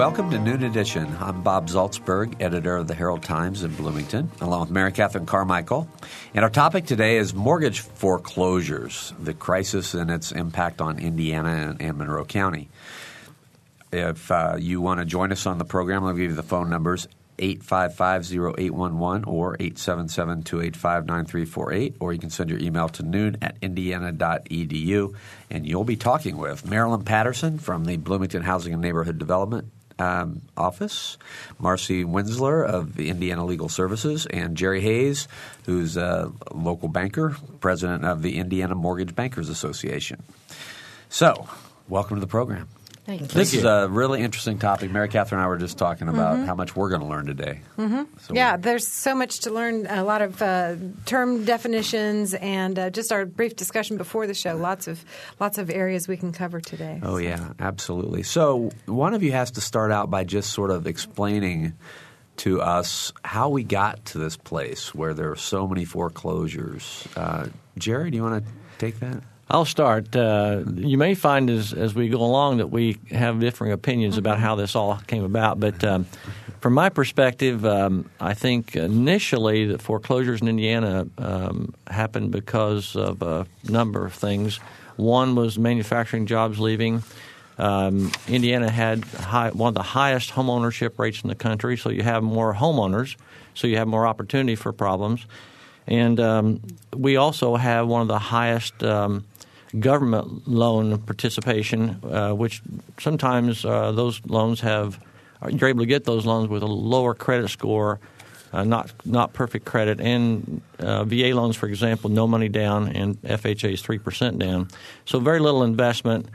welcome to Noon Edition. I'm Bob Zaltsberg, editor of the Herald Times in Bloomington, along with Mary Catherine Carmichael. And our topic today is mortgage foreclosures, the crisis and its impact on Indiana and, and Monroe County. If uh, you want to join us on the program, I'll give you the phone numbers 855-0811 or 877-285-9348, or you can send your email to noon at indiana.edu. And you'll be talking with Marilyn Patterson from the Bloomington Housing and Neighborhood Development um, Office, Marcy Winsler of the Indiana Legal Services, and Jerry Hayes, who's a local banker, president of the Indiana Mortgage Bankers Association. So, welcome to the program. Thank you. This is a really interesting topic. Mary Catherine and I were just talking about Mm-hmm. how much we're going to learn today. So Yeah, there's so much to learn. A lot of uh, term definitions and uh, just our brief discussion before the show. Lots of lots of areas we can cover today. Oh yeah, absolutely. So one of you has to start out by just sort of explaining to us how we got to this place where there are so many foreclosures. Uh, Jerry, do you want to take that? I'll start. Uh, you may find as, as we go along that we have differing opinions about how this all came about. But um, from my perspective, um, I think initially the foreclosures in Indiana um, happened because of a number of things. One was manufacturing jobs leaving. Um, Indiana had high, one of the highest homeownership rates in the country, so you have more homeowners, so you have more opportunity for problems. And um, we also have one of the highest um, government loan participation, uh, which sometimes uh, those loans have you're able to get those loans with a lower credit score, uh, not not perfect credit, and uh, VA loans, for example, no money down, and FHA is three percent down, so very little investment.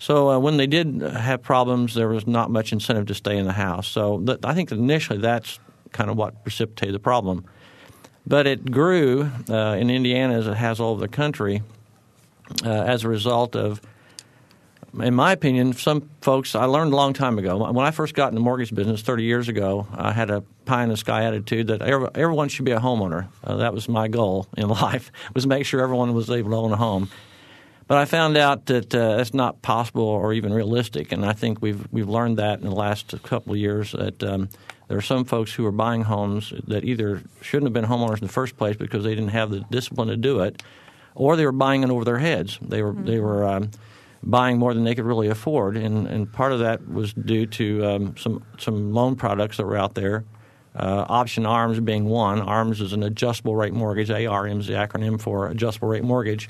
So uh, when they did have problems, there was not much incentive to stay in the house. So th- I think initially that's kind of what precipitated the problem. But it grew uh, in Indiana as it has all over the country uh, as a result of, in my opinion, some folks. I learned a long time ago when I first got in the mortgage business 30 years ago. I had a pie in the sky attitude that every, everyone should be a homeowner. Uh, that was my goal in life was to make sure everyone was able to own a home. But I found out that uh, that's not possible or even realistic, and I think we've we've learned that in the last couple of years that um, there are some folks who are buying homes that either shouldn't have been homeowners in the first place because they didn't have the discipline to do it, or they were buying it over their heads. They were they were um, buying more than they could really afford, and, and part of that was due to um, some some loan products that were out there. Uh, option ARMS being one. ARMS is an adjustable rate mortgage. ARM is the acronym for adjustable rate mortgage.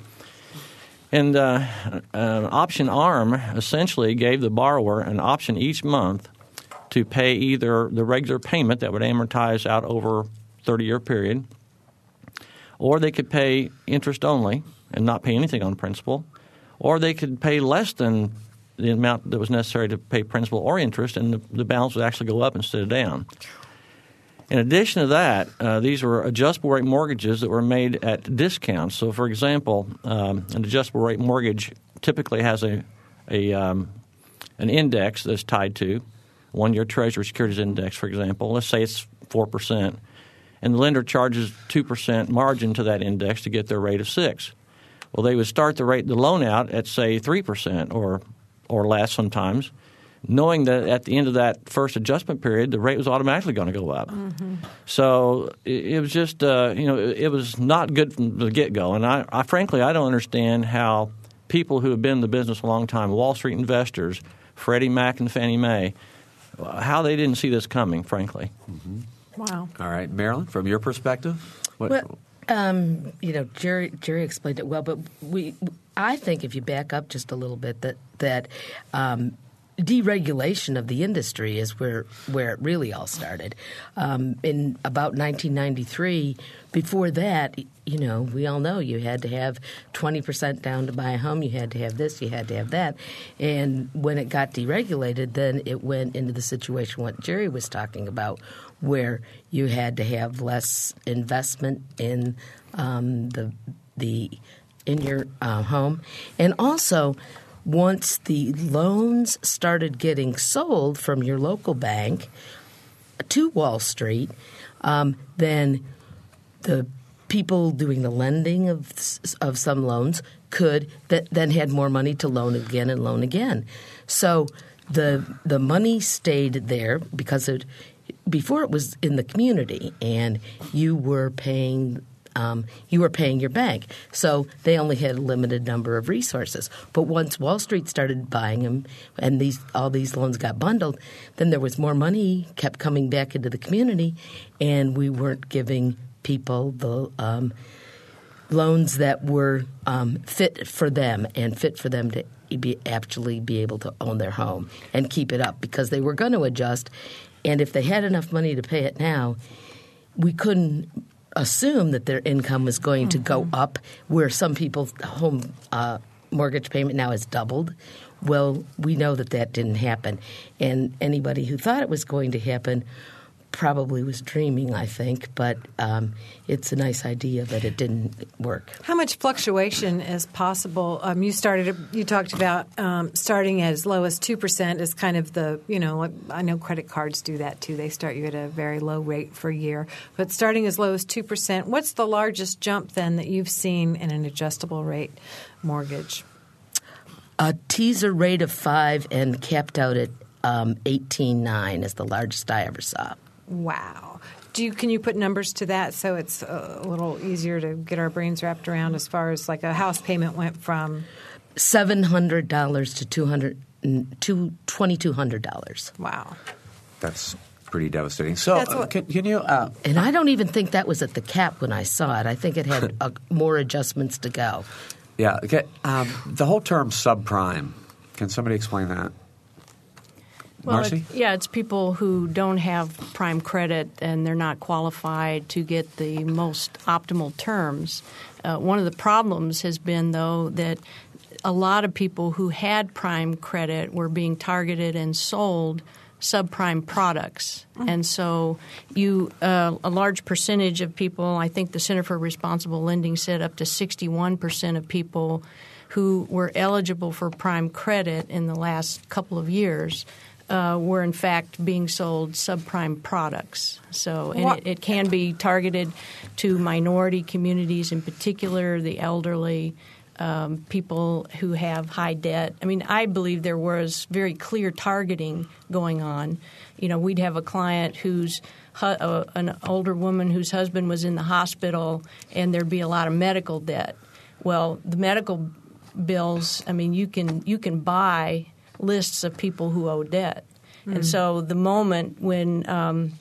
And uh, uh, option ARM essentially gave the borrower an option each month to pay either the regular payment that would amortize out over 30 year period, or they could pay interest only and not pay anything on principal, or they could pay less than the amount that was necessary to pay principal or interest, and the, the balance would actually go up instead of down. In addition to that, uh, these were adjustable rate mortgages that were made at discounts. So, for example, um, an adjustable rate mortgage typically has a, a um, an index that's tied to one year Treasury Securities Index, for example. Let's say it's four percent, and the lender charges two percent margin to that index to get their rate of six. Well, they would start the rate the loan out at say three percent or or less sometimes knowing that at the end of that first adjustment period, the rate was automatically going to go up. So it, it was just, uh, you know, it, it was not good from the get go. And I, I, frankly, I don't understand how people who have been in the business a long time, Wall Street investors, Freddie Mac and Fannie Mae, how they didn't see this coming, frankly. Wow. All right, Marilyn, from your perspective, what, Well, um, you know, Jerry Jerry explained it well, but we, I think if you back up just a little bit, that that um, deregulation of the industry is where where it really all started. Um, in about 1993, before that, you know, we all know you had to have 20 percent down to buy a home. You had to have this. You had to have that. And when it got deregulated, then it went into the situation what Jerry was talking about, where you had to have less investment in um, the the in your uh, home, and also once the loans started getting sold from your local bank to Wall Street, um, then the people doing the lending of of some loans could that then had more money to loan again and loan again. So the the money stayed there because it before it was in the community and you were paying um, you were paying your bank. So they only had a limited number of resources. But once Wall Street started buying them and these all these loans got bundled, then there was more money kept coming back into the community, and we weren't giving people the um, loans that were um, fit for them and fit for them to be actually be able to own their home and keep it up because they were going to adjust, and if they had enough money to pay it now, we couldn't assume that their income was going to go up, where some people's home uh, mortgage payment now has doubled. Well, we know that that didn't happen, and anybody who thought it was going to happen probably was dreaming, I think, but um, it's a nice idea that it didn't work. How much fluctuation is possible? Um, you started. You talked about um, starting at as low as two percent is kind of the you know I know credit cards do that too. They start you at a very low rate for a year, but starting as low as two percent. What's the largest jump then that you've seen in an adjustable rate mortgage? A teaser rate of five and capped out at um, eighteen nine is the largest I ever saw. Wow. Do you, can you put numbers to that so it's a little easier to get our brains wrapped around as far as like a house payment went from seven hundred dollars to two hundred to twenty two hundred dollars. Wow, that's pretty devastating. So, what, uh, can, can, you? Uh, and I don't even think that was at the cap when I saw it. I think it had uh, more adjustments to go. Yeah. Okay. Um, the whole term subprime. Can somebody explain that? Well, Marcy? It, yeah, it's people who don't have prime credit and they're not qualified to get the most optimal terms. Uh, one of the problems has been, though, that a lot of people who had prime credit were being targeted and sold subprime products, mm-hmm. and so you uh, a large percentage of people. I think the Center for Responsible Lending said up to sixty-one percent of people who were eligible for prime credit in the last couple of years uh, were in fact being sold subprime products. So, and it, it, can be targeted to minority communities, in particular the elderly, um, people who have high debt. I mean, I believe there was very clear targeting going on. You know, we'd have a client who's uh, an older woman whose husband was in the hospital, and there'd be a lot of medical debt. Well, the medical bills. I mean, you can you can buy lists of people who owe debt. Mm. And so the moment when um,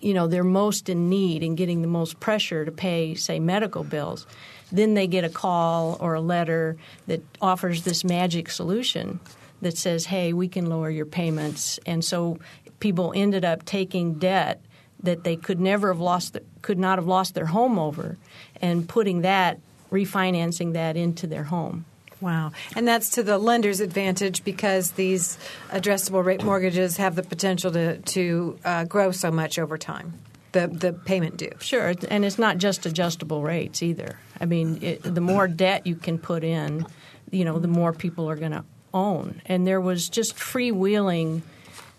you know they're most in need and getting the most pressure to pay, say, medical bills, then they get a call or a letter that offers this magic solution that says, "Hey, we can lower your payments." And so people ended up taking debt that they could never have lost, could not have lost their home over, and putting that, refinancing that into their home. Wow. And that's to the lender's advantage because these adjustable rate mortgages have the potential to, to uh, grow so much over time. The, the payment due. Sure, and it's not just adjustable rates either. I mean, it, the more debt you can put in, you know, the more people are going to own. And there was just freewheeling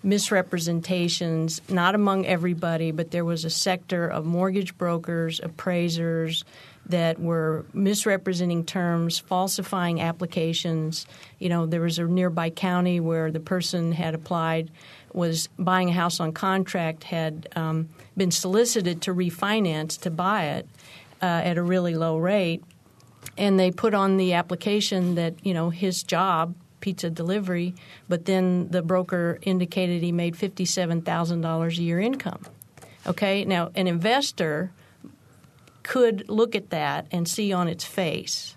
misrepresentations, not among everybody, but there was a sector of mortgage brokers, appraisers, that were misrepresenting terms, falsifying applications. You know, there was a nearby county where the person had applied, was buying a house on contract, had um, been solicited to refinance to buy it uh, at a really low rate, and they put on the application that you know his job pizza delivery, but then the broker indicated he made fifty-seven thousand dollars a year income. Okay, now an investor could look at that and see on its face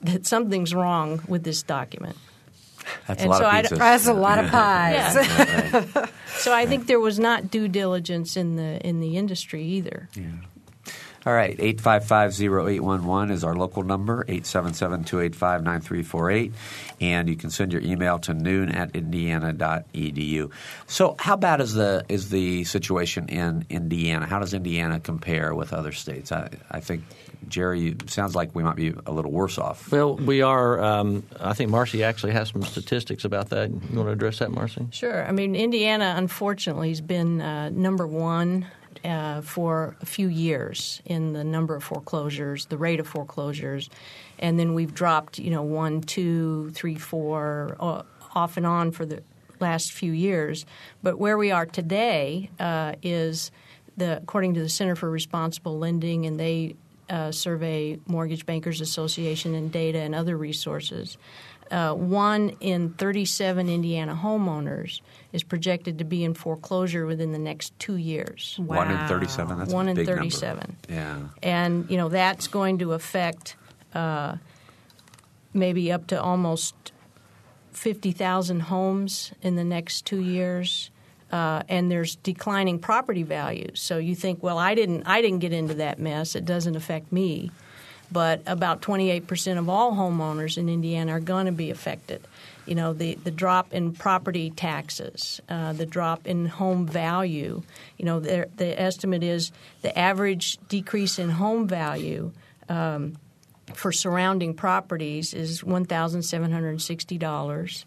that something's wrong with this document. That's and a lot so of pizzas. That's a lot of pies. Yeah. so I think there was not due diligence in the in the industry either. Yeah. All right, 855-0811 is our local number, 877-285-9348. And you can send your email to noon at indiana.edu. So how bad is the is the situation in Indiana? How does Indiana compare with other states? I, I think Jerry, sounds like we might be a little worse off. Well, we are. Um, I think Marcy actually has some statistics about that. You want to address that, Marcy? Sure. I mean, Indiana, unfortunately, has been uh, number one uh, for a few years in the number of foreclosures, the rate of foreclosures, and then we've dropped, you know, one, two, three, four, uh, off and on for the last few years. But where we are today uh, is the according to the Center for Responsible Lending, and they uh, survey Mortgage Bankers Association and data and other resources. Uh, one in 37 Indiana homeowners is projected to be in foreclosure within the next two years. One in 37. That's One a in 37. Number. Yeah. And, you know, that's going to affect uh, maybe up to almost 50,000 homes in the next two years. Uh, and there's declining property values. So you think, well, I didn't, I didn't get into that mess. It doesn't affect me. But about 28% of all homeowners in Indiana are going to be affected. You know, the, the drop in property taxes, uh, the drop in home value. You know, the, the estimate is the average decrease in home value um, for surrounding properties is $1,760.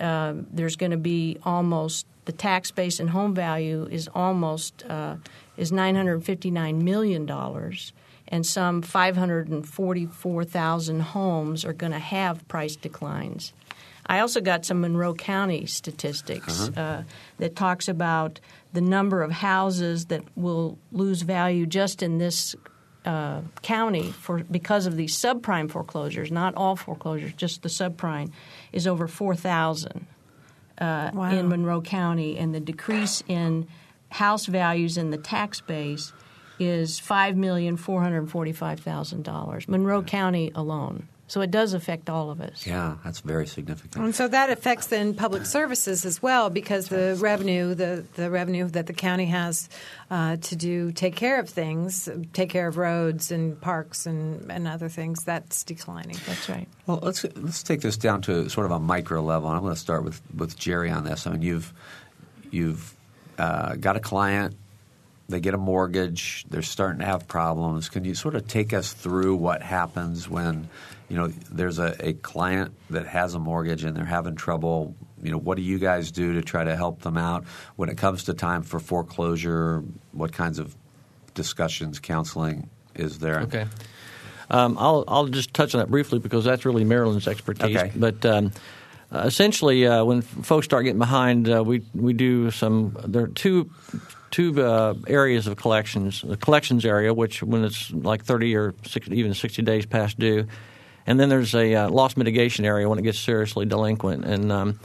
Uh, there's going to be almost the tax base and home value is almost uh, is 959 million dollars, and some 544,000 homes are going to have price declines. I also got some Monroe County statistics uh, that talks about the number of houses that will lose value just in this uh, county for because of these subprime foreclosures, not all foreclosures, just the subprime, is over 4,000 uh, Wow. in Monroe County, and the decrease in house values in the tax base is five million four hundred forty-five thousand dollars. Monroe County alone, so it does affect all of us. Yeah, that's very significant. And so that affects then public services as well because the revenue, the, the revenue that the county has uh, to do take care of things, take care of roads and parks and, and other things, that's declining. That's right. Well, let's let's take this down to sort of a micro level. I'm going to start with, with Jerry on this. I mean, you've you've uh, got a client, they get a mortgage, they're starting to have problems. Can you sort of take us through what happens when you know there's a, a client that has a mortgage and they're having trouble? You know, what do you guys do to try to help them out when it comes to time for foreclosure? What kinds of discussions, counseling is there? Okay. Um, I'll I'll just touch on that briefly because that's really Marilyn's expertise. Okay. But um, essentially, uh, when folks start getting behind, uh, we we do some. There are two two uh, areas of collections. The collections area, which when it's like thirty or 60, even sixty days past due, and then there's a uh, loss mitigation area when it gets seriously delinquent. And um,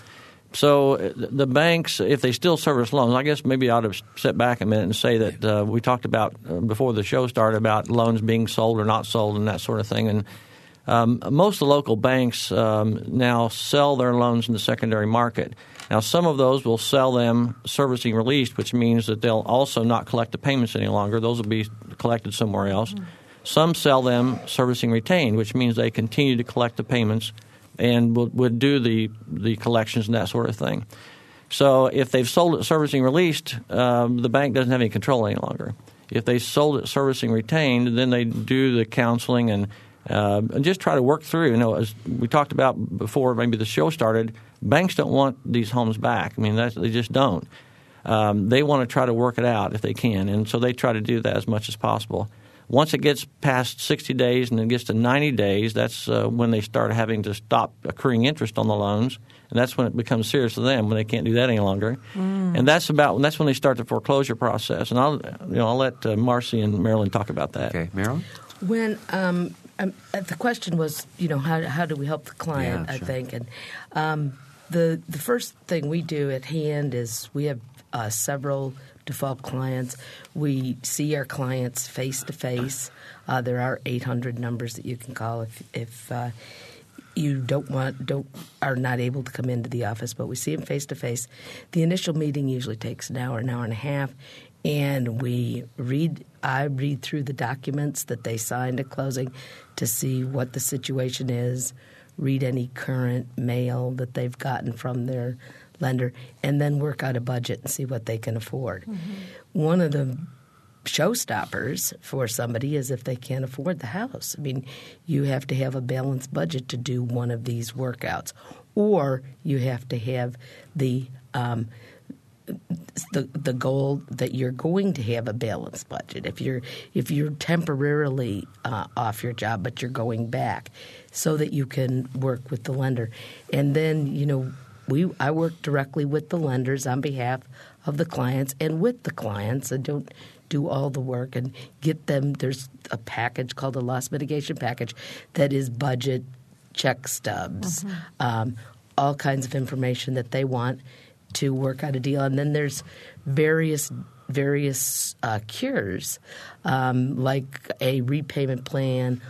so uh, the banks, if they still service loans, I guess maybe I ought to step back a minute and say that uh, we talked about uh, before the show started about loans being sold or not sold and that sort of thing. And um, most of the local banks um, now sell their loans in the secondary market. Now, some of those will sell them servicing released, which means that they'll also not collect the payments any longer. Those will be collected somewhere else. Some sell them servicing retained, which means they continue to collect the payments and would, would do the, the collections and that sort of thing. So if they've sold it servicing released, um, the bank doesn't have any control any longer. If they sold it servicing retained, then they do the counseling and uh, and just try to work through. You know, as we talked about before, maybe the show started. Banks don't want these homes back. I mean, that's, they just don't. Um, they want to try to work it out if they can, and so they try to do that as much as possible. Once it gets past 60 days and it gets to 90 days, that's uh, when they start having to stop accruing interest on the loans, and that's when it becomes serious to them when they can't do that any longer. And that's about that's when they start the foreclosure process. And I'll you know I'll let uh, Marcy and Marilyn talk about that. Okay, Marilyn. When um, um, uh, the question was, you know, how how do we help the client? Yeah, I think, and um, the the first thing we do at hand is we have uh, several default clients. We see our clients face to face. Uh, There are 800 numbers that you can call if if. Uh, you don't want don't are not able to come into the office, but we see them face to face. The initial meeting usually takes an hour, an hour and a half, and we read. I read through the documents that they signed at closing to see what the situation is. Read any current mail that they've gotten from their lender, and then work out a budget and see what they can afford. One of the showstoppers for somebody is if they can't afford the house. I mean, you have to have a balanced budget to do one of these workouts, or you have to have the um, the the goal that you're going to have a balanced budget. If you're if you're temporarily uh, off your job, but you're going back, so that you can work with the lender, and then you know we I work directly with the lenders on behalf of the clients and with the clients and don't do all the work and get them. There's a package called a loss mitigation package that is budget, check stubs, um, all kinds of information that they want to work out a deal. And then there's various various uh, cures um, like a repayment plan,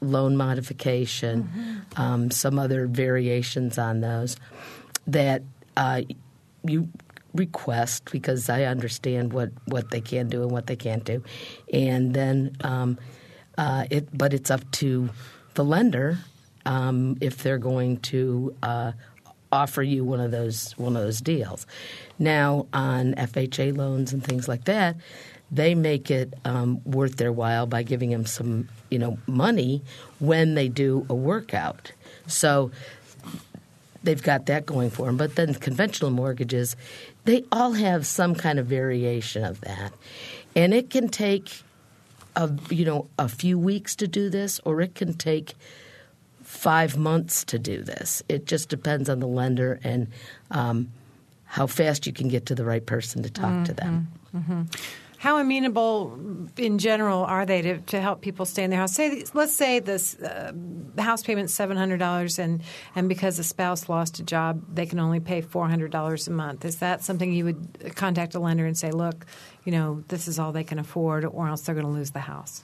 loan modification, um, some other variations on those that uh, you request because I understand what, what they can do and what they can't do, and then um, uh, it. But it's up to the lender um, if they're going to uh, offer you one of those one of those deals. Now on FHA loans and things like that, they make it um, worth their while by giving them some you know money when they do a workout. So they've got that going for them. But then conventional mortgages, they all have some kind of variation of that, and it can take a you know a few weeks to do this, or it can take five months to do this. It just depends on the lender and um, how fast you can get to the right person to talk to them. How amenable, in general, are they to, to help people stay in their house? Say, let's say this uh, house payment's seven hundred dollars, and and because the spouse lost a job, they can only pay four hundred dollars a month. Is that something you would contact a lender and say, look, you know, this is all they can afford, or else they're going to lose the house?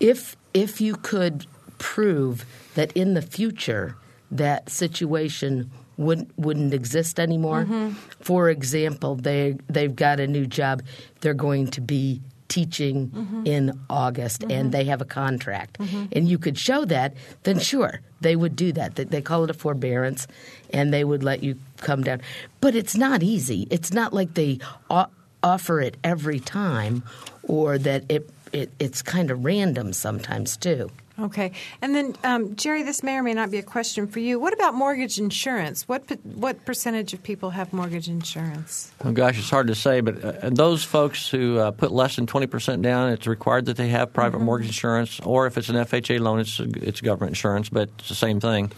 if if you could prove that in the future that situation wouldn't wouldn't exist anymore. Mm-hmm. For example, they they've got a new job. They're going to be teaching mm-hmm. in August and mm-hmm. they have a contract. And you could show that then sure they would do that. They- they call it a forbearance and they would let you come down. But it's not easy. It's not like they o- offer it every time or that it, it it's kind of random sometimes too Okay, and then um, Jerry, this may or may not be a question for you. What about mortgage insurance? What what percentage of people have mortgage insurance? Oh gosh, it's hard to say, but uh, those folks who uh, put less than twenty percent down, it's required that they have private mortgage insurance, or if it's an FHA loan, it's it's government insurance, but it's the same thing.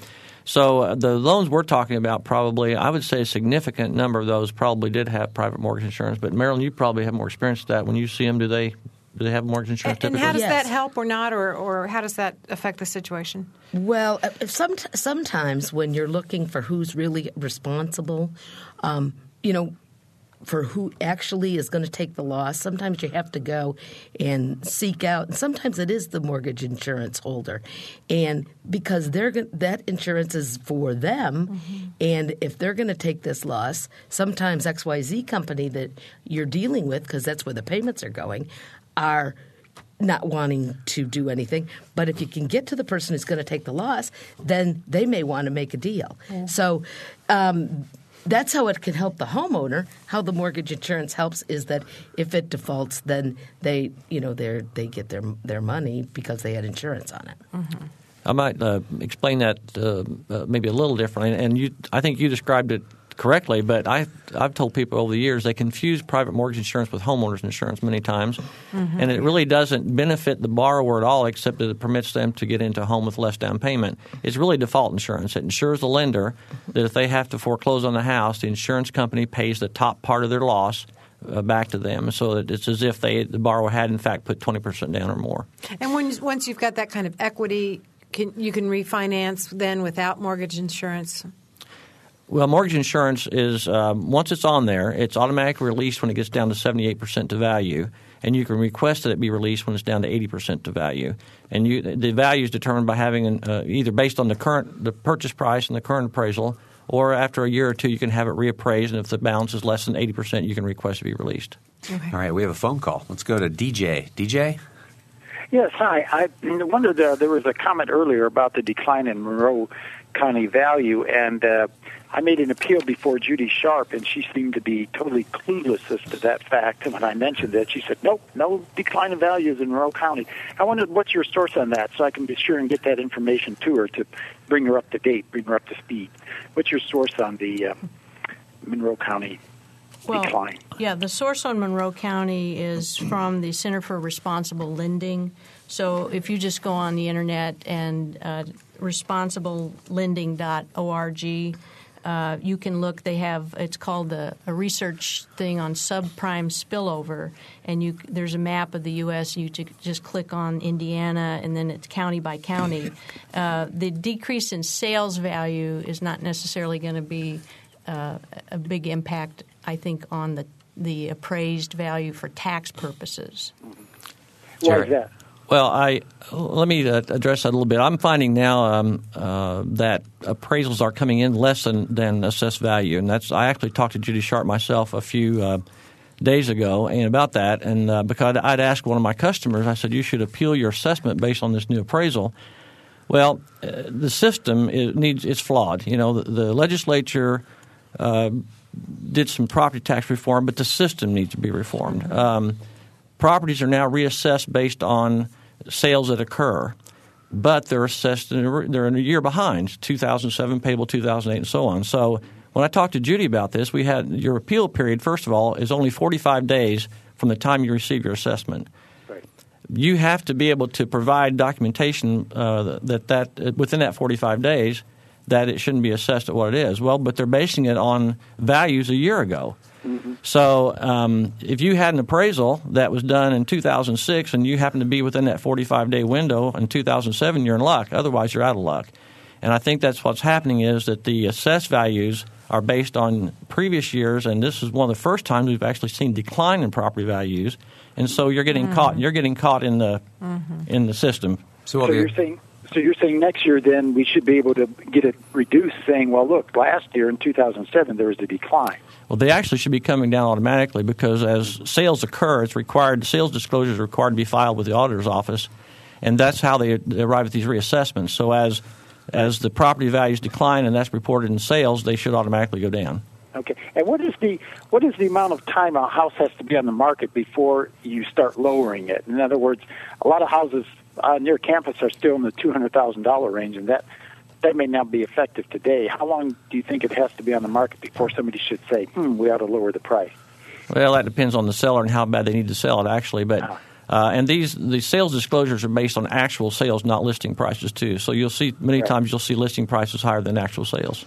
So uh, the loans we're talking about, probably, I would say a significant number of those probably did have private mortgage insurance. But Marilyn, you probably have more experience with that. When you see them, do they do they have mortgage insurance? And, and how does Yes. that help or not, or, or how does that affect the situation? Well, uh, if some, sometimes when you're looking for who's really responsible, um, you know, for who actually is going to take the loss, sometimes you have to go and seek out. And sometimes it is the mortgage insurance holder, and because they're that insurance is for them, and if they're going to take this loss, sometimes X Y Z company that you're dealing with, because that's where the payments are going, are not wanting to do anything. But if you can get to the person who's going to take the loss, then they may want to make a deal. So um, that's how it can help the homeowner. How the mortgage insurance helps is that if it defaults, then they, you know, they they get their their money because they had insurance on it. I might uh, explain that uh, uh, maybe a little differently. And you, I think you described it correctly, but I, I've told people over the years they confuse private mortgage insurance with homeowners insurance many times, and it really doesn't benefit the borrower at all, except that it permits them to get into a home with less down payment. It's really default insurance. It insures the lender that if they have to foreclose on the house, the insurance company pays the top part of their loss. Uh, back to them, so that it's as if they the borrower had in fact put twenty percent down or more. And when, once you've got that kind of equity, can, you can refinance then without mortgage insurance. Well, mortgage insurance is um, once it's on there, it's automatically released when it gets down to seventy eight percent to value, and you can request that it be released when it's down to eighty percent to value. And you, the value is determined by having an, uh, either based on the current the purchase price and the current appraisal, or after a year or two, you can have it reappraised, and if the balance is less than eighty percent, you can request to be released. Okay. All right, we have a phone call. Let's go to DJ. DJ? Yes, hi. I wondered, uh, there was a comment earlier about the decline in Monroe County value, and uh, I made an appeal before Judy Sharp, and she seemed to be totally clueless as to that fact. And when I mentioned that, she said, nope, no decline in values in Monroe County. I wondered what's your source on that so I can be sure and get that information to her to bring her up to date, bring her up to speed. What's your source on the uh, Monroe County decline? Yeah, the source on Monroe County is from the Center for Responsible Lending. So if you just go on the internet and uh, responsiblelending.org, uh, you can look. They have it's called a, a research thing on subprime spillover, and you there's a map of the U.S. You ju- just click on Indiana, and then it's county by county. Uh, the decrease in sales value is not necessarily going to be uh, a big impact, I think, on the the appraised value for tax purposes. Why is that? Well, I let me uh, address that a little bit. I'm finding now um, uh, that appraisals are coming in less than, than assessed value, and that's I actually talked to Judy Sharp myself a few uh, days ago and about that, and uh, because I'd asked one of my customers, I said you should appeal your assessment based on this new appraisal. Well, uh, the system it needs it's flawed. You know, the, the legislature uh, did some property tax reform, but the system needs to be reformed. Um, properties are now reassessed based on sales that occur, but they're assessed in a, they're in a year behind 2007 payable 2008 and so on. So when I talked to Judy about this, we had your appeal period. First of all, is only 45 days from the time you receive your assessment. Right. You have to be able to provide documentation uh, that that within that 45 days that it shouldn't be assessed at what it is. Well, but they're basing it on values a year ago. So um, if you had an appraisal that was done in 2006 and you happen to be within that 45 day window in 2007, you're in luck. Otherwise, you're out of luck. And I think that's what's happening is that the assessed values are based on previous years, and this is one of the first times we've actually seen decline in property values. And so you're getting caught. You're getting caught in the in the system. So, So we'll you're be, saying so you're saying next year then we should be able to get it reduced saying, well look, last year in 2007 there was a decline. Well, they actually should be coming down automatically because as sales occur, it's required. Sales disclosures are required to be filed with the auditor's office, and that's how they, they arrive at these reassessments. So as as the property values decline and that's reported in sales, they should automatically go down. Okay. And what is the what is the amount of time a house has to be on the market before you start lowering it? In other words, a lot of houses uh, near campus are still in the two hundred thousand dollar range, and that that may not be effective today. How long do you think it has to be on the market before somebody should say, "Hmm, we ought to lower the price"? Well, that depends on the seller and how bad they need to sell it, actually. But uh, and these the sales disclosures are based on actual sales, not listing prices, too. So you'll see many Right. times you'll see listing prices higher than actual sales.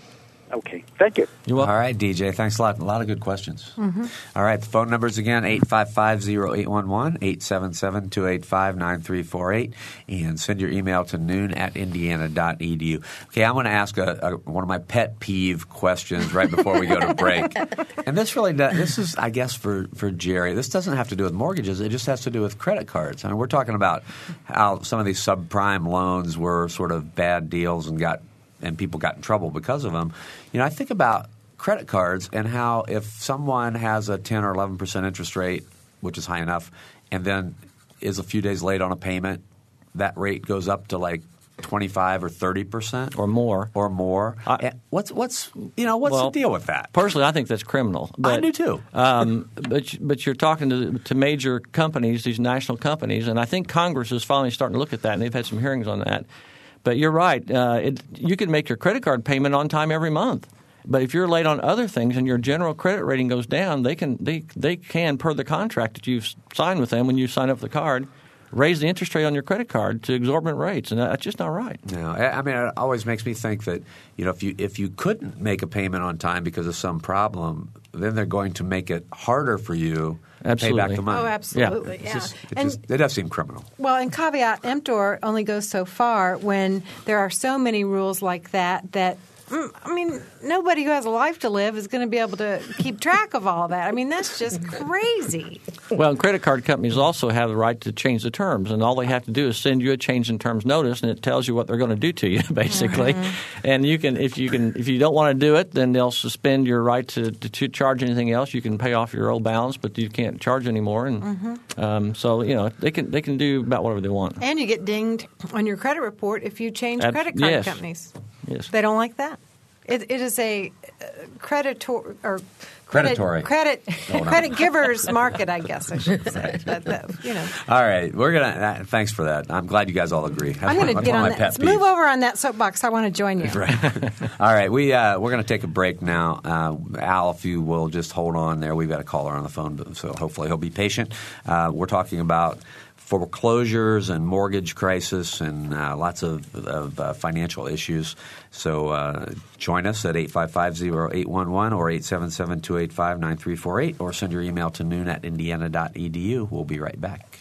Okay. Thank you. You welcome. All right, DJ. Thanks a lot. A lot of good questions. Mm-hmm. All right, the phone numbers again 855 0811, 877 285 9348, and send your email to noon at indiana.edu. Okay, I'm going to ask a, a, one of my pet peeve questions right before we go to break. and this really does, this is, I guess, for, for Jerry. This doesn't have to do with mortgages, it just has to do with credit cards. I mean, we're talking about how some of these subprime loans were sort of bad deals and got and people got in trouble because of them. You know, I think about credit cards and how if someone has a 10 or 11 percent interest rate, which is high enough, and then is a few days late on a payment, that rate goes up to like 25 or 30 percent Or more. or more. I- what's what's you know what's Well, the deal with that? Personally, I think that's criminal. I But, do too. um, but but you're talking to to major companies, these national companies, and I think Congress is finally starting to look at that, and they've had some hearings on that. But you're right. Uh, it, you can make your credit card payment on time every month. But if you're late on other things and your general credit rating goes down, they can they they can per the contract that you've signed with them when you sign up for the card, raise the interest rate on your credit card to exorbitant rates, and that's just not right. No, I mean, it always makes me think that you know if you if you couldn't make a payment on time because of some problem, then they're going to make it harder for you to pay Absolutely. back the money. Oh, absolutely. It's Yeah. just, it, And- just, it does seem criminal. Well, and caveat emptor only goes so far when there are so many rules like that that. I mean, nobody who has a life to live is going to be able to keep track of all that. I mean, that's just crazy. Well, and credit card companies also have the right to change the terms, and all they have to do is send you a change in terms notice, and it tells you what they're going to do to you, basically. And you can, if you can, if you don't want to do it, then they'll suspend your right to, to, to charge anything else. You can pay off your old balance, but you can't charge anymore. And um, so, you know, they can they can do about whatever they want. And you get dinged on your credit report if you change credit card yes. companies. Yes. They don't like that. It, it is a uh, creditor or credit- Predatory. credit Oh, no. credit givers market. I guess I should say. But, uh, you know, All right, we're gonna. Uh, thanks for that. I'm glad you guys all agree. That's I'm going to that's get on that. pet Move over on that soapbox. I want to join you. All right, we uh, we're going to take a break now. Uh, Al, if you will just hold on there, we've got a caller on the phone, so hopefully he'll be patient. Uh, we're talking about foreclosures and mortgage crisis and uh, lots of, of uh, financial issues. So uh, join us at 855-0811 or 877-285-9348 or send your email to noon at indiana.edu. We'll be right back.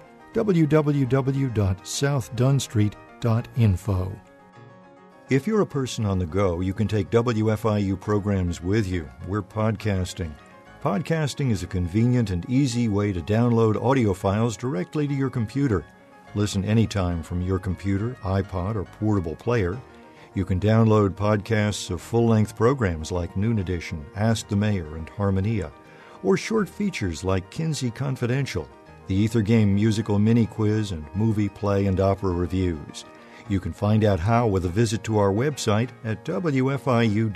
www.southdunstreet.info. If you're a person on the go, you can take WFIU programs with you. We're podcasting. Podcasting is a convenient and easy way to download audio files directly to your computer. Listen anytime from your computer, iPod, or portable player. You can download podcasts of full length programs like Noon Edition, Ask the Mayor, and Harmonia, or short features like Kinsey Confidential the Ether Game musical mini quiz, and movie, play, and opera reviews. You can find out how with a visit to our website at wfiu.org.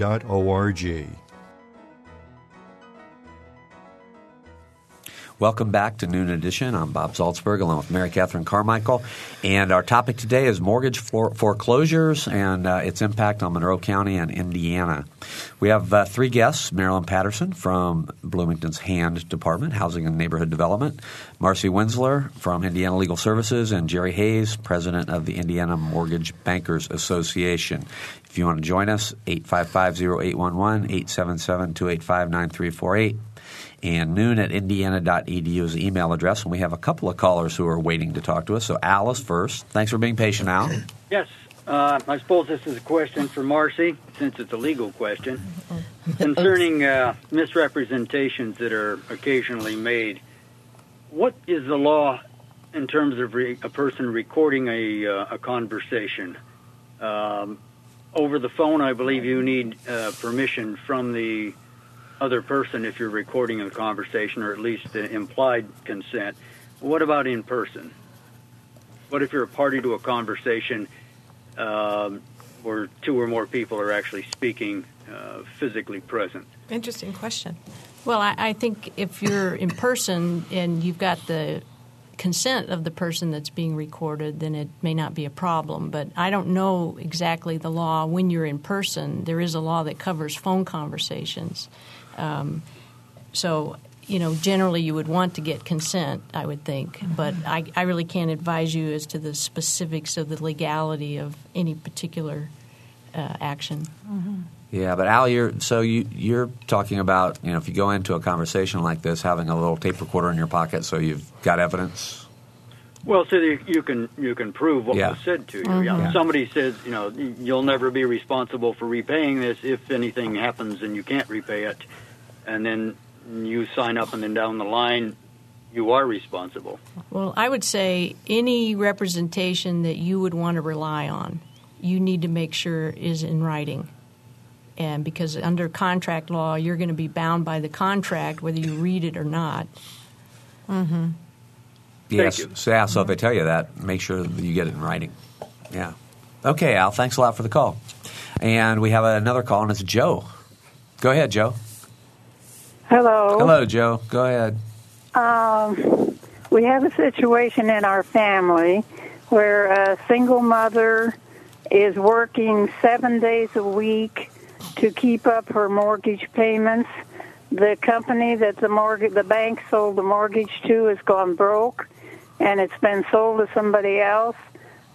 Welcome back to Noon Edition. I'm Bob Zaltsberg along with Mary Catherine Carmichael. And our topic today is mortgage foreclosures and uh, its impact on Monroe County and Indiana. We have uh, three guests Marilyn Patterson from Bloomington's HAND Department, Housing and Neighborhood Development, Marcy Winsler from Indiana Legal Services, and Jerry Hayes, President of the Indiana Mortgage Bankers Association. If you want to join us, 855 0811 877 285 9348 and noon at indiana.edu is the email address. And we have a couple of callers who are waiting to talk to us. So, Alice first. Thanks for being patient, Al. Yes. Uh, I suppose this is a question for Marcy, since it's a legal question, concerning uh, misrepresentations that are occasionally made. What is the law in terms of re- a person recording a, uh, a conversation? Um, over the phone, I believe you need uh, permission from the other person if you're recording a conversation, or at least the implied consent. What about in person? What if you're a party to a conversation um, where two or more people are actually speaking uh, physically present? Interesting question. Well, I, I think if you're in person and you've got the consent of the person that's being recorded, then it may not be a problem. But I don't know exactly the law when you're in person. There is a law that covers phone conversations. Um, so, you know, generally you would want to get consent, I would think, but I, I really can't advise you as to the specifics of the legality of any particular uh, action. Mm-hmm. Yeah, but Al, you're so you you're talking about you know if you go into a conversation like this, having a little tape recorder in your pocket, so you've got evidence. Well, so you, you can you can prove what Yeah. was said to you. Mm-hmm. Yeah. Yeah. Somebody says, you know, you'll never be responsible for repaying this if anything happens and you can't repay it, and then you sign up, and then down the line, you are responsible. Well, I would say any representation that you would want to rely on, you need to make sure is in writing. And because under contract law, you're going to be bound by the contract whether you read it or not. Mm-hmm. Yes. you. So, yeah, so if they tell you that, make sure that you get it in writing. Yeah. Okay, Al. Thanks a lot for the call. And we have another call, and it's Joe. Go ahead, Joe. Hello. Hello, Joe. Go ahead. Um, we have a situation in our family where a single mother is working seven days a week to keep up her mortgage payments. The company that the mortgage, the bank sold the mortgage to has gone broke, and it's been sold to somebody else.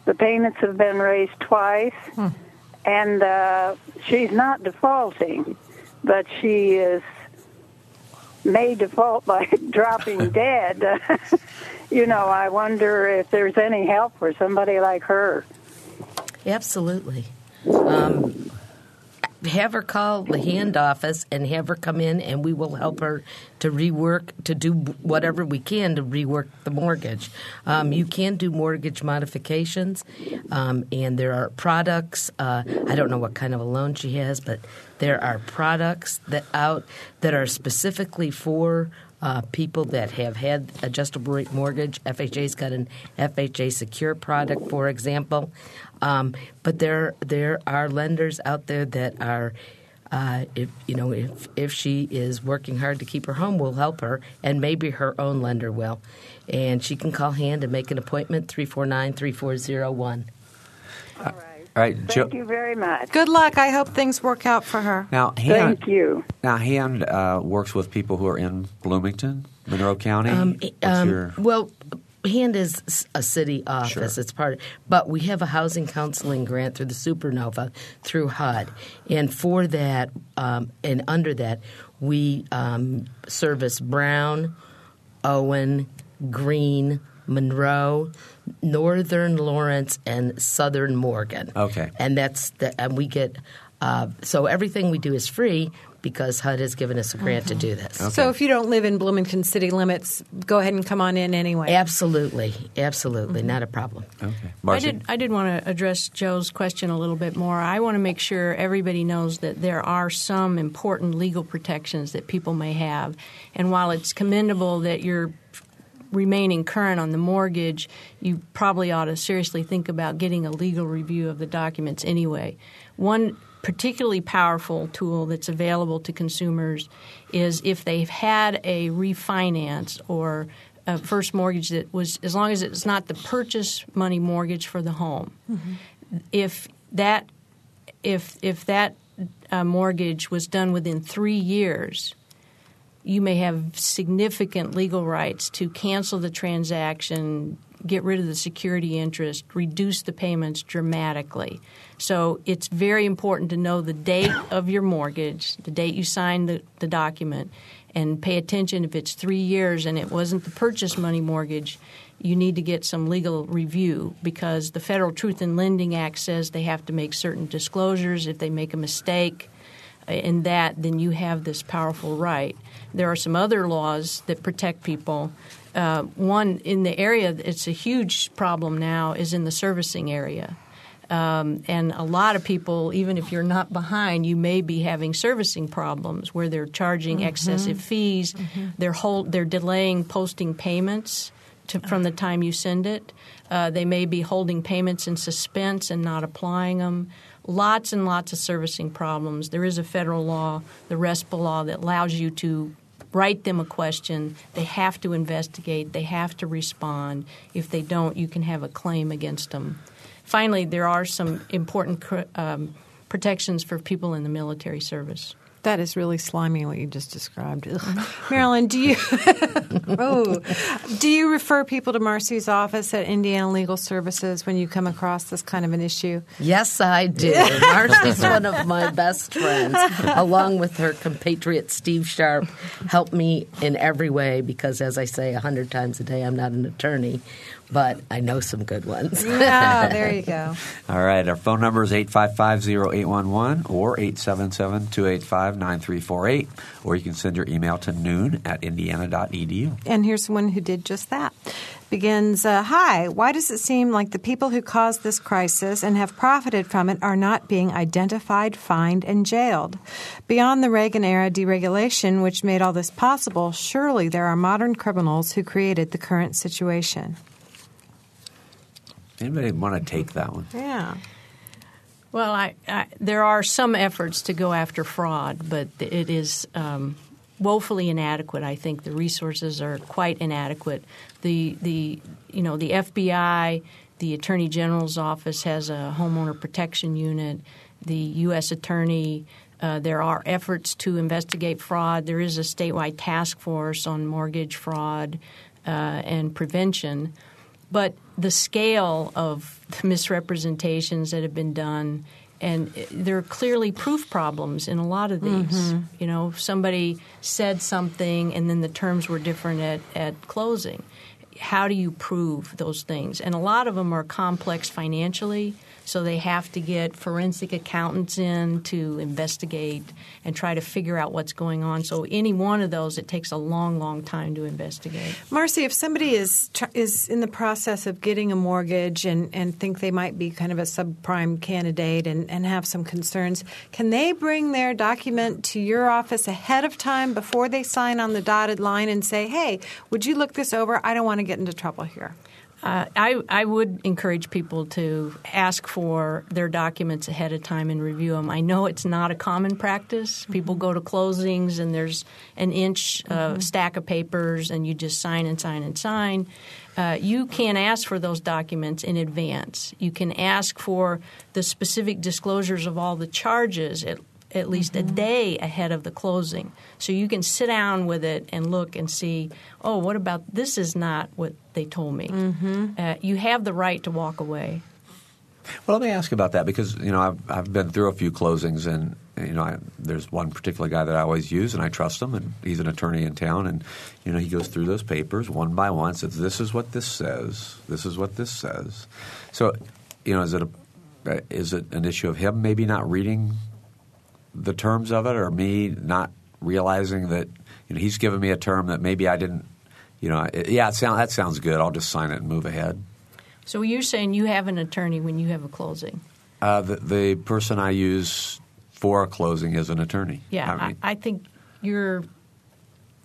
The payments have been raised twice, and uh, she's not defaulting, but she is may default by dropping dead. you know, I wonder if there's any help for somebody like her. Absolutely. Um, have her call the HAND office and have her come in, and we will help her to rework, to do whatever we can to rework the mortgage. Um, you can do mortgage modifications, um, and there are products. Uh, I don't know what kind of a loan she has, but there are products that out that are specifically for uh, people that have had adjustable rate mortgage. FHA's got an FHA secure product, for example. Um, but there there are lenders out there that are. Uh, if you know if if she is working hard to keep her home, we'll help her, and maybe her own lender will, and she can call HAND and make an appointment 349-3401. All right. All right, Thank Jo- you very much. Good luck. I hope things work out for her. Now, HAND, Thank you. now HAND uh, works with people who are in Bloomington, Monroe County. Um, What's um, your- Well, HAND is a city office. Sure. It's part, of, but we have a housing counseling grant through the Supernova through HUD, and for that, um, and under that, we um, service Brown, Owen, Greene, Monroe, Northern Lawrence, and Southern Morgan. Okay. and that's the, and we get. Uh, so everything we do is free because HUD has given us a grant to do this. So if you don't live in Bloomington city limits, go ahead and come on in anyway. Absolutely, absolutely, not a problem. okay, I did. I did want to address Joe's question a little bit more. I want to make sure everybody knows that there are some important legal protections that people may have, and while it's commendable that you're remaining current on the mortgage, you probably ought to seriously think about getting a legal review of the documents anyway. One particularly powerful tool that's available to consumers is if they've had a refinance or a first mortgage that was as long as it's not the purchase money mortgage for the home. If that if if that uh, mortgage was done within three years, you may have significant legal rights to cancel the transaction, get rid of the security interest, reduce the payments dramatically. So it's very important to know the date of your mortgage, the date you signed the, the document, and pay attention if it's three years and it wasn't the purchase money mortgage. You need to get some legal review because the Federal Truth in Lending Act says they have to make certain disclosures if they make a mistake uh, in that, then you have this powerful right. There are some other laws that protect people. Uh, one in the area, it's a huge problem now, is in the servicing area. Um, and a lot of people, even if you're not behind, you may be having servicing problems where they're charging excessive fees. They're hold, they're delaying posting payments to, from the time you send it. Uh, they may be holding payments in suspense and not applying them. Lots and lots of servicing problems. There is a federal law, the RESPA law, that allows you to write them a question. They have to investigate. They have to respond. If they don't, you can have a claim against them. Finally, there are some important um, protections for people in the military service. That is really slimy what you just described. Marilyn, do you oh, do you refer people to Marcy's office at Indiana Legal Services when you come across this kind of an issue? Yes, I do. Marcy's one of my best friends, along with her compatriot Steve Sharp, help me in every way because, as I say a hundred times a day, I'm not an attorney, but I know some good ones. Yeah, there you go. All right, our phone number is 855-0811 or 877-285-9348, or you can send your email to noon at indiana.edu. And here's one who did just that. Begins, uh, Hi, why does it seem like the people who caused this crisis and have profited from it are not being identified, fined, and jailed? Beyond the Reagan era deregulation, which made all this possible, surely there are modern criminals who created the current situation. Anybody want to take that one? Yeah. Well, I, I, there are some efforts to go after fraud, but it is um, woefully inadequate. I think the resources are quite inadequate. The the you know the FBI, the Attorney General's office has a homeowner protection unit. The U.S. Attorney. Uh, there are efforts to investigate fraud. There is a statewide task force on mortgage fraud uh, and prevention. But the scale of the misrepresentations that have been done, and there are clearly proof problems in a lot of these. Mm-hmm. You know, somebody said something and then the terms were different at, at closing. How do you prove those things? And a lot of them are complex financially. So they have to get forensic accountants in to investigate and try to figure out what's going on. So any one of those, it takes a long, long time to investigate. Marcy, if somebody is is in the process of getting a mortgage and, and think they might be kind of a subprime candidate and, and have some concerns, can they bring their document to your office ahead of time before they sign on the dotted line and say, hey, would you look this over? I don't want to get into trouble here. Uh, I, I would encourage people to ask for their documents ahead of time and review them. I know it's not a common practice. People go to closings and there's an inch uh, stack of papers and you just sign and sign and sign. Uh, you can ask for those documents in advance. You can ask for the specific disclosures of all the charges at, at least a day ahead of the closing. So you can sit down with it and look and see, oh, what about this is not what they told me. Uh, you have the right to walk away. Well, let me ask about that because you know I've I've been through a few closings and you know I, there's one particular guy that I always use and I trust him and he's an attorney in town and you know he goes through those papers one by one says this is what this says this is what this says so you know is it a is it an issue of him maybe not reading the terms of it or me not realizing that you know he's given me a term that maybe I didn't you know it, yeah it sound, that sounds good I'll just sign it and move ahead. So you're saying you have an attorney when you have a closing? Uh, the, the person I use for a closing is an attorney. Yeah, I mean, I, I think you're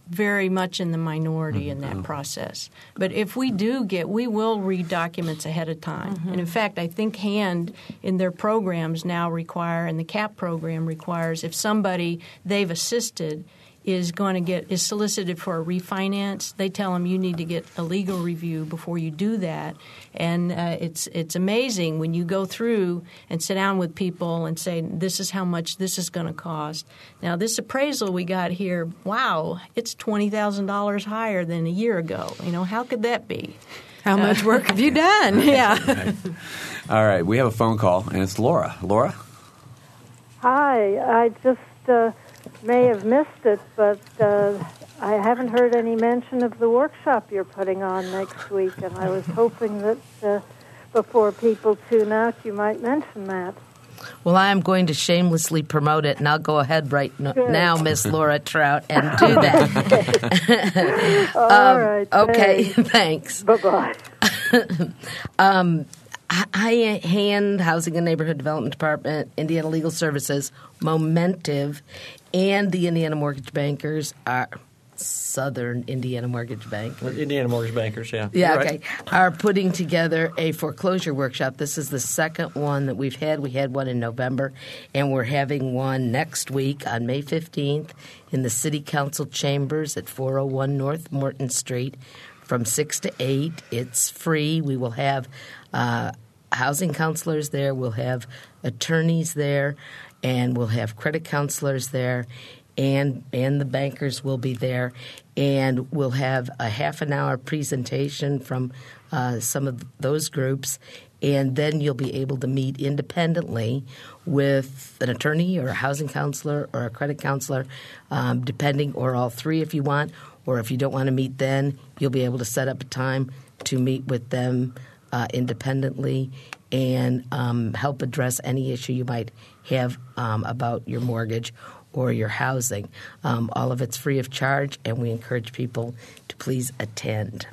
very much in the minority in Mm-hmm. that process. But if we do get, we will read documents ahead of time. And in fact, I think HAND in their programs now require, and the CAP program requires, if somebody they've assisted is going to get is solicited for a refinance, they tell them you need to get a legal review before you do that. And uh, it's it's amazing when you go through and sit down with people and say this is how much this is going to cost. Now this appraisal we got here, wow, it's twenty thousand dollars higher than a year ago. You know how could that be? How much work have you done? Yeah. all right, we have a phone call and it's Laura. Laura, Hi, I just uh, may have missed it, but uh, I haven't heard any mention of the workshop you're putting on next week, and I was hoping that uh, before people tune out, you might mention that. Well, I am going to shamelessly promote it, and I'll go ahead right n- now, Miss Laura Trout, and do that. All right. okay, thanks. Bye bye. High HAND Housing and Neighborhood Development Department, Indiana Legal Services, Momentive, and the Indiana Mortgage Bankers are Southern Indiana Mortgage Bank. Indiana Mortgage Bankers, yeah. Yeah, right. okay. Are putting together a foreclosure workshop. This is the second one that we've had. We had one in November, and we're having one next week on May 15th in the City Council chambers at 401 North Morton Street from 6 to 8. It's free. We will have uh, housing counselors there, we'll have attorneys there, and we'll have credit counselors there and and the bankers will be there, and we'll have a half an hour presentation from uh, some of those groups, and then you'll be able to meet independently with an attorney or a housing counselor or a credit counselor, um, depending, or all three if you want, or if you don't want to meet, then you'll be able to set up a time to meet with them uh, independently and um, help address any issue you might have um, about your mortgage or your housing. Um, all of it's free of charge, and we encourage people to please attend.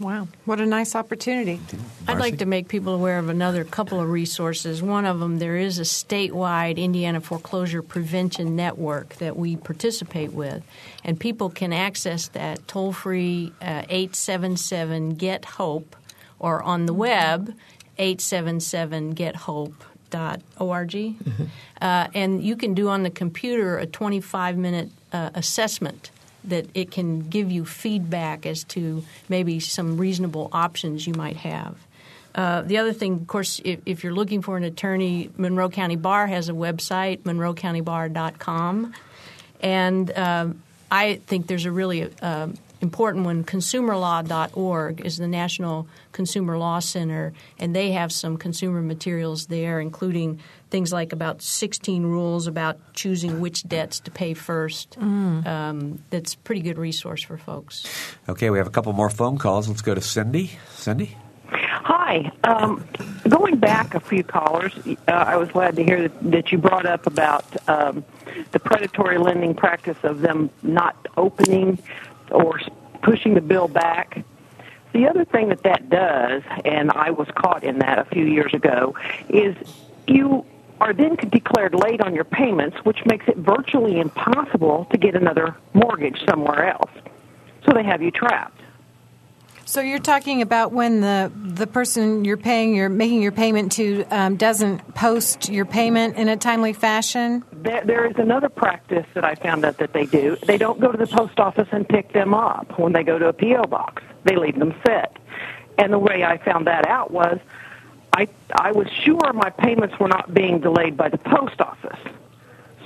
Wow. What a nice opportunity. I'd like to make people aware of another couple of resources. One of them, there is a statewide Indiana foreclosure prevention network that we participate with, and people can access that toll free uh, 877 Get Hope or on the web 877 Get Hope. Dot org, uh, and you can do on the computer a 25 minute uh, assessment that it can give you feedback as to maybe some reasonable options you might have. Uh, the other thing, of course, if, if, you're looking for an attorney, Monroe County Bar has a website, monroecountybar.com. And um, I think there's a really uh, important one, consumerlaw.org is the National Consumer Law Center, and they have some consumer materials there, including things like about 16 rules about choosing which debts to pay first. Mm. Um, that's a pretty good resource for folks. okay, we have a couple more phone calls. Let's go to Cindy. Cindy, Hi. Um, going back a few callers, uh, I was glad to hear that, that you brought up about um, the predatory lending practice of them not opening or pushing the bill back. The other thing that that does, and I was caught in that a few years ago, is you are then declared late on your payments, which makes it virtually impossible to get another mortgage somewhere else. So they have you trapped. So you're talking about when the the person you're paying, you're making your payment to, um, doesn't post your payment in a timely fashion. There, there is another practice that I found out that they do. They don't go to the post office and pick them up when they go to a PO box. They leave them sit. And the way I found that out was, I I was sure my payments were not being delayed by the post office,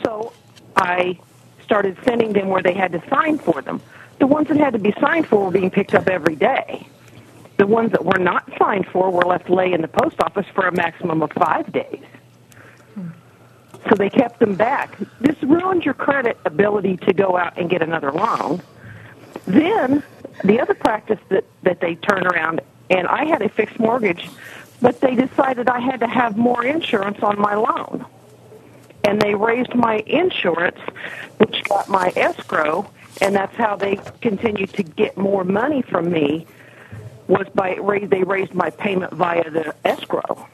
so I started sending them where they had to sign for them. The ones that had to be signed for were being picked up every day. The ones that were not signed for were left lay in the post office for a maximum of five days. So they kept them back. This ruins your credit ability to go out and get another loan. Then the other practice that, that they turn around, and I had a fixed mortgage, but they decided I had to have more insurance on my loan. And they raised my insurance, which got my escrow, and that's how they continued to get more money from me was by they raised my payment via the escrow.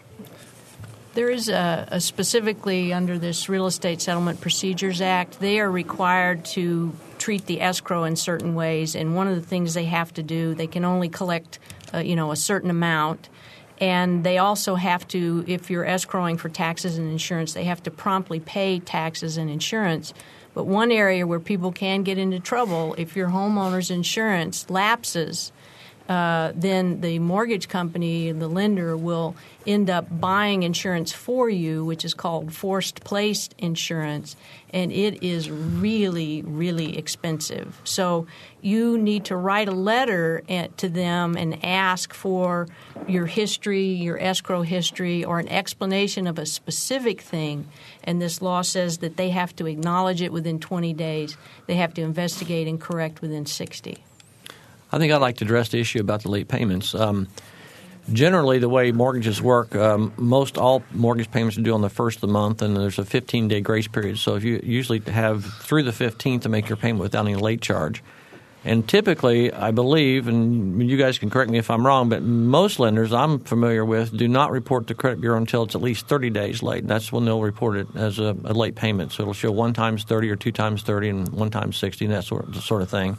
There is a, a specifically under this Real Estate Settlement Procedures Act, they are required to treat the escrow in certain ways, and one of the things they have to do, they can only collect, uh, you know, a certain amount, and they also have to, if you're escrowing for taxes and insurance, they have to promptly pay taxes and insurance. But one area where people can get into trouble if your homeowner's insurance lapses, uh, then the mortgage company, and the lender, will end up buying insurance for you, which is called forced placed insurance, and it is really, really expensive. So you need to write a letter at, to them and ask for your history, your escrow history, or an explanation of a specific thing. And this law says that they have to acknowledge it within 20 days, they have to investigate and correct within 60. I think I'd like to address the issue about the late payments. Um, generally, the way mortgages work, um, most all mortgage payments are due on the first of the month, and there's a 15 day grace period. So if you usually have through the 15th to make your payment without any late charge. And typically, I believe, and you guys can correct me if I'm wrong, but most lenders I'm familiar with do not report to credit bureau until it's at least 30 days late. That's when they'll report it as a, a late payment. So it'll show one times 30 or two times 30 and one times 60 and that sort of, sort of thing.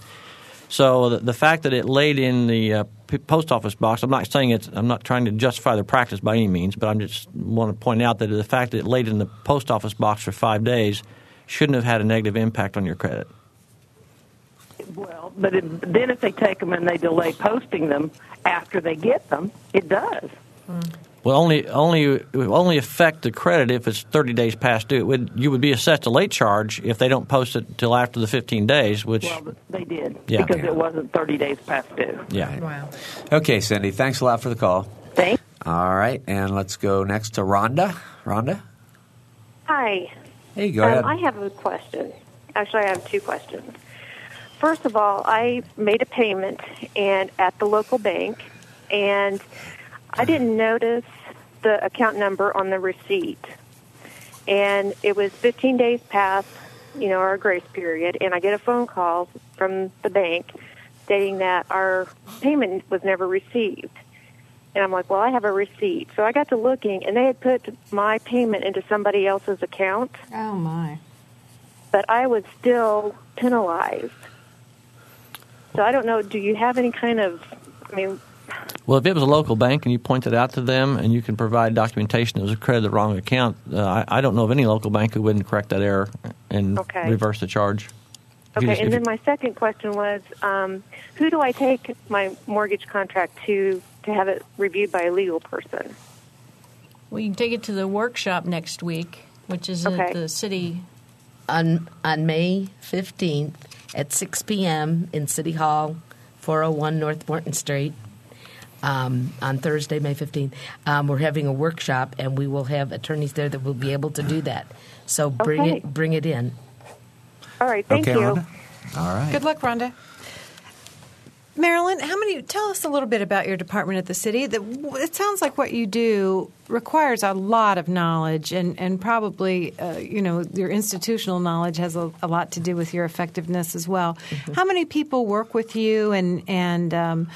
So the, the, fact that it laid in the uh, post office box, I'm not saying it's, I'm not trying to justify the practice by any means, but I just want to point out that the fact that it laid in the post office box for five days shouldn't have had a negative impact on your credit. Well, but it, then if they take them and they delay posting them after they get them, it does. Mm. Well, only only it will only affect the credit if it's 30 days past due. Would, you would be assessed a late charge if they don't post it until after the 15 days, which well, they did yeah. because it wasn't 30 days past due. Yeah. Wow. Okay, Cindy. Thanks a lot for the call. Thanks. All right, and let's go next to Rhonda. Rhonda. Hi. Hey, go um, ahead. I have a question. Actually, I have two questions. First of all, I made a payment and at the local bank, and I didn't notice the account number on the receipt. And it was 15 days past, you know, our grace period, and I get a phone call from the bank stating that our payment was never received. And I'm like, well, I have a receipt. So I got to looking, and they had put my payment into somebody else's account. Oh, my. But I was still penalized. So I don't know, do you have any kind of, I mean, well, if it was a local bank and you pointed out to them and you can provide documentation it was a credit the wrong account, uh, I, I, don't know of any local bank who wouldn't correct that error and okay. reverse the charge. Okay, just, and then my second question was, um, who do I take my mortgage contract to to have it reviewed by a legal person? Well, you can take it to the workshop next week, which is okay. at the city on on May fifteenth at six p.m. in City Hall, four hundred one North Morton Street um, on Thursday, May 15th. Um, we're having a workshop, and we will have attorneys there that will be able to do that. So bring okay. it bring it in. All right, thank okay, you. Rhonda. All right. Good luck, Rhonda. Marilyn, how many? Tell us a little bit about your department at the city. That it sounds like what you do requires a lot of knowledge, and and probably uh, you know your institutional knowledge has a, a, lot to do with your effectiveness as well. Mm-hmm. How many people work with you, and and um,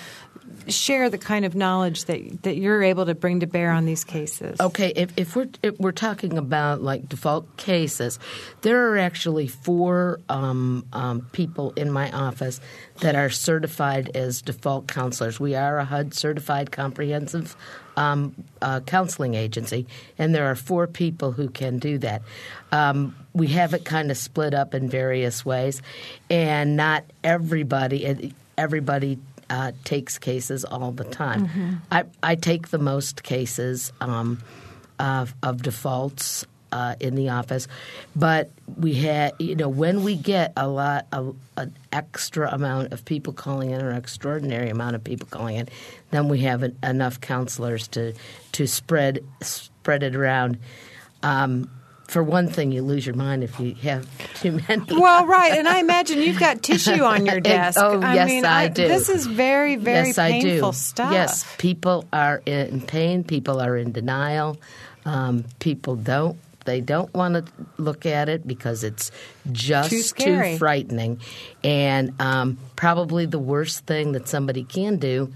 share the kind of knowledge that that you're able to bring to bear on these cases. Okay, if, if we're if we're talking about like default cases, there are actually four um, um, people in my office that are certified as default counselors. We are a HUD certified comprehensive um, uh, counseling agency, and there are four people who can do that. Um, we have it kind of split up in various ways, and not everybody everybody uh, takes cases all the time. Mm-hmm. I, I, take the most cases um, of, of, defaults uh, in the office, but we had you know when we get a lot of an extra amount of people calling in or extraordinary amount of people calling in, then we have an, enough counselors to to spread spread it around. Um, for one thing, you lose your mind if you have too many. Well, right, and I imagine you've got tissue on your desk. oh, I yes, mean, I, do. This is very, very yes, painful I do. stuff. Yes, people are in pain. People are in denial. Um, people don't. They don't want to look at it because it's just too, too frightening. And um, probably the worst thing that somebody can do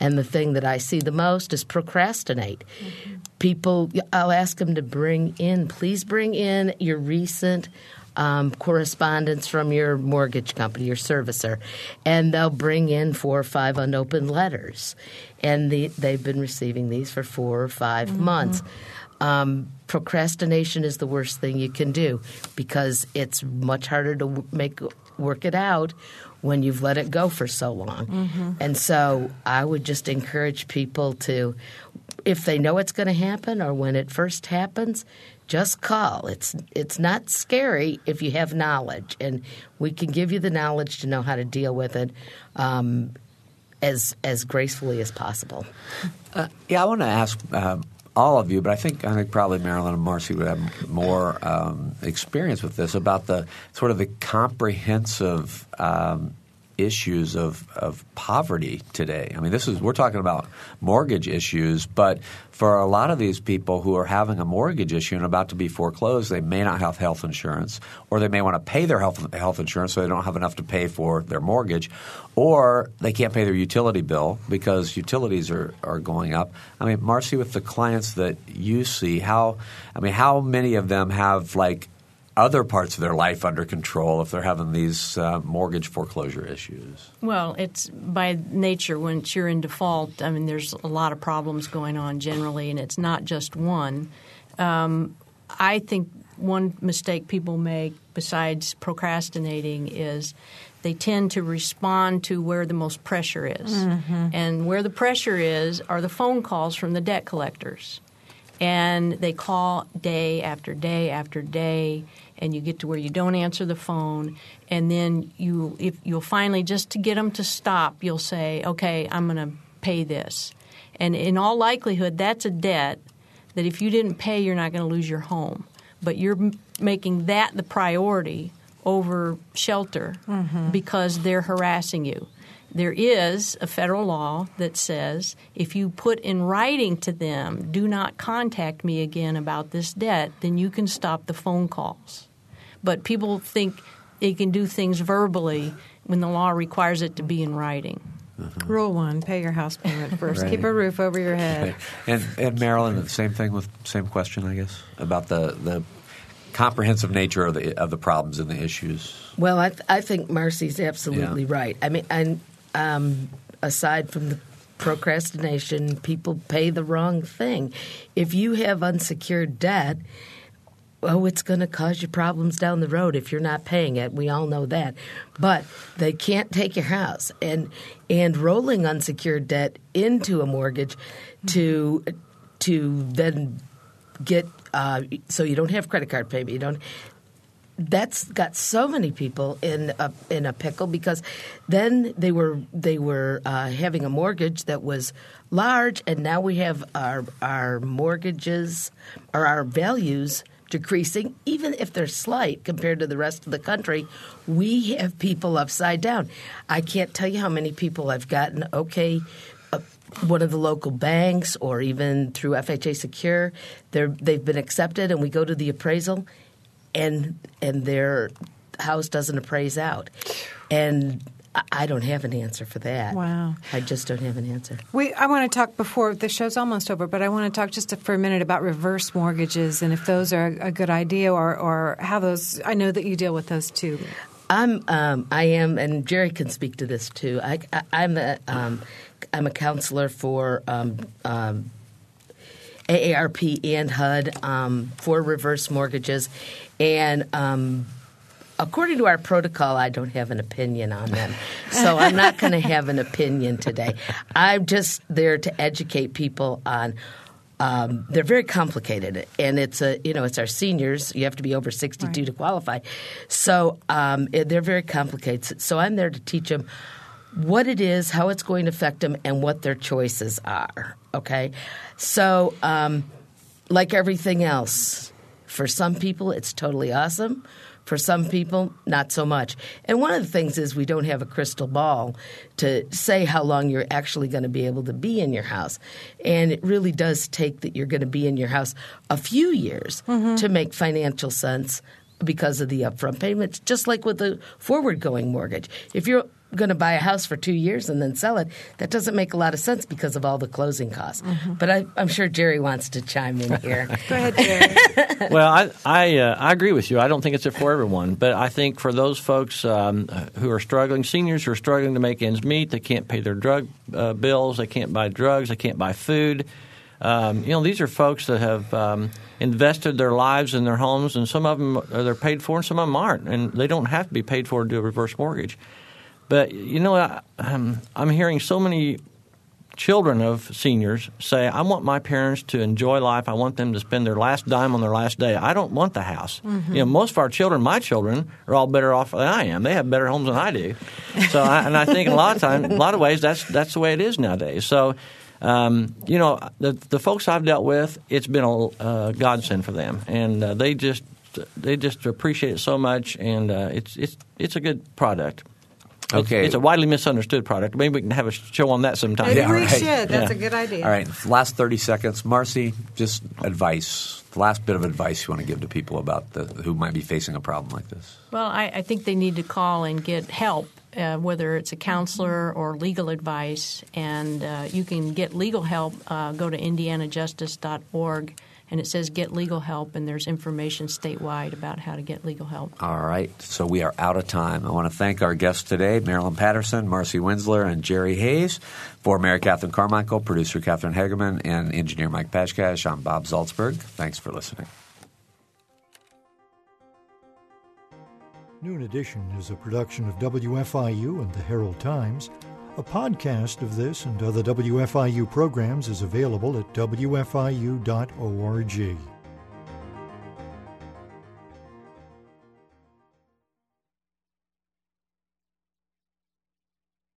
and the thing that I see the most is procrastinate. Mm-hmm. People, I'll ask them to bring in, please bring in your recent um, correspondence from your mortgage company, your servicer, and they'll bring in four or five unopened letters. And the, they've been receiving these for four or 5 mm-hmm. months. Um, procrastination is the worst thing you can do because it's much harder to make work it out when you've let it go for so long. Mm-hmm. And so I would just encourage people to, if they know it's going to happen or when it first happens, just call. It's it's not scary if you have knowledge, and we can give you the knowledge to know how to deal with it um, as as gracefully as possible. Uh, yeah, I want to ask. Uh, all of you, but I think I think probably Marilyn and Marcy would have more um, experience with this about the sort of the comprehensive um, issues of, of poverty today. I mean, this is we're talking about mortgage issues, but for a lot of these people who are having a mortgage issue and about to be foreclosed, they may not have health insurance, or they may want to pay their health health insurance so they don't have enough to pay for their mortgage, or they can't pay their utility bill because utilities are, are going up. I mean, Marcy, with the clients that you see, how I mean, how many of them have like other parts of their life under control if they're having these uh, mortgage foreclosure issues? Well, it's by nature once you're in default. I mean, there's a lot of problems going on generally, and it's not just one. Um, I think one mistake people make, besides procrastinating, is they tend to respond to where the most pressure is. Mm-hmm. And where the pressure is are the phone calls from the debt collectors. And they call day after day after day and you get to where you don't answer the phone and then you if you'll finally just to get them to stop you'll say okay i'm going to pay this. And in all likelihood that's a debt that if you didn't pay you're not going to lose your home. But you're making that the priority over shelter mm-hmm. because they're harassing you. There is a federal law that says if you put in writing to them, do not contact me again about this debt, then you can stop the phone calls but people think they can do things verbally when the law requires it to be in writing. Uh-huh. Rule one: pay your house payment first. right. Keep a roof over your head. And and Marilyn, the same thing with same question, I guess, about the the comprehensive nature of the of the problems and the issues. Well, I, th- I think Marcy's absolutely yeah. right. I mean, and um, aside from the procrastination, people pay the wrong thing. If you have unsecured debt oh, it's going to cause you problems down the road if you're not paying it. We all know that. But they can't take your house and and rolling unsecured debt into a mortgage to to then get uh, so you don't have credit card payment. You don't. That's got so many people in a, in a pickle because then they were they were uh, having a mortgage that was large, and now we have our our mortgages or our values decreasing, even if they're slight compared to the rest of the country, we have people upside down. I can't tell you how many people I've gotten, okay, uh, one of the local banks or even through FHA Secure, they've been accepted, and we go to the appraisal, and and their house doesn't appraise out, and I- don't have an answer for that. Wow. I just don't have an answer. We, I want to talk before the show's almost over, but I want to talk just for a minute about reverse mortgages and if those are a good idea or, or how those. I know that you deal with those too. I'm um, I am, and Jerry can speak to this too. I, I'm a um, I'm a counselor for um, um, AARP and HUD um, for reverse mortgages, and um, according to our protocol, I don't have an opinion on them. So I'm not going to have an opinion today. I'm just there to educate people on. Um, they're very complicated, and it's a you know it's our seniors. You have to be over 62 to qualify, so um, they're very complicated. So I'm there to teach them what it is, how it's going to affect them, and what their choices are. Okay, so um, like everything else, for some people it's totally awesome. For some people, not so much. And one of the things is we don't have a crystal ball to say how long you're actually going to be able to be in your house. And it really does take that you're going to be in your house a few years mm-hmm. to make financial sense because of the upfront payments, just like with the forward going mortgage. If you're going to buy a house for two years and then sell it, that doesn't make a lot of sense because of all the closing costs. But I, I'm sure Jerry wants to chime in here. Go ahead, Jerry. well, I I, uh, I agree with you. I don't think it's for everyone, but I think for those folks um, who are struggling, seniors who are struggling to make ends meet, they can't pay their drug uh, bills, they can't buy drugs, they can't buy food. Um, you know, these are folks that have um, invested their lives in their homes, and some of them they're paid for, and some of them aren't, and they don't have to be paid for to do a reverse mortgage. But you know, I, um, I'm hearing so many children of seniors say, I want my parents to enjoy life. I want them to spend their last dime on their last day. I don't want the house. Mm-hmm. You know, most of our children, my children, are all better off than I am. They have better homes than I do. So, I, and I think a lot of time, a lot of ways, that's that's the way it is nowadays. So. Um, you know, the the folks I've dealt with, it's been a uh, godsend for them, and uh, they just they just appreciate it so much, and uh, it's it's it's a good product. It's- Okay. it's, a widely misunderstood product. Maybe we can have a show on that sometime. Maybe Yeah, we right. should. That's Yeah. a good idea. All right, last 30 seconds. Marcy, just advice, the last bit of advice you want to give to people about the, who might be facing a problem like this. Well, I, I think they need to call and get help, uh, whether it's a counselor or legal advice. And uh, you can get legal help. Uh, go to indianajustice.org, and it says "Get Legal Help," and there's information statewide about how to get legal help. All right, so we are out of time. I want to thank our guests today, Marilyn Patterson, Marcy Winsler, and Jerry Hayes. For Mary Catherine Carmichael, producer Catherine Hagerman, and engineer Mike Pashkash, I'm Bob Zaltsberg. Thanks for listening. Noon Edition is a production of WFIU and the Herald Times. A podcast of this and other WFIU programs is available at WFIU.org.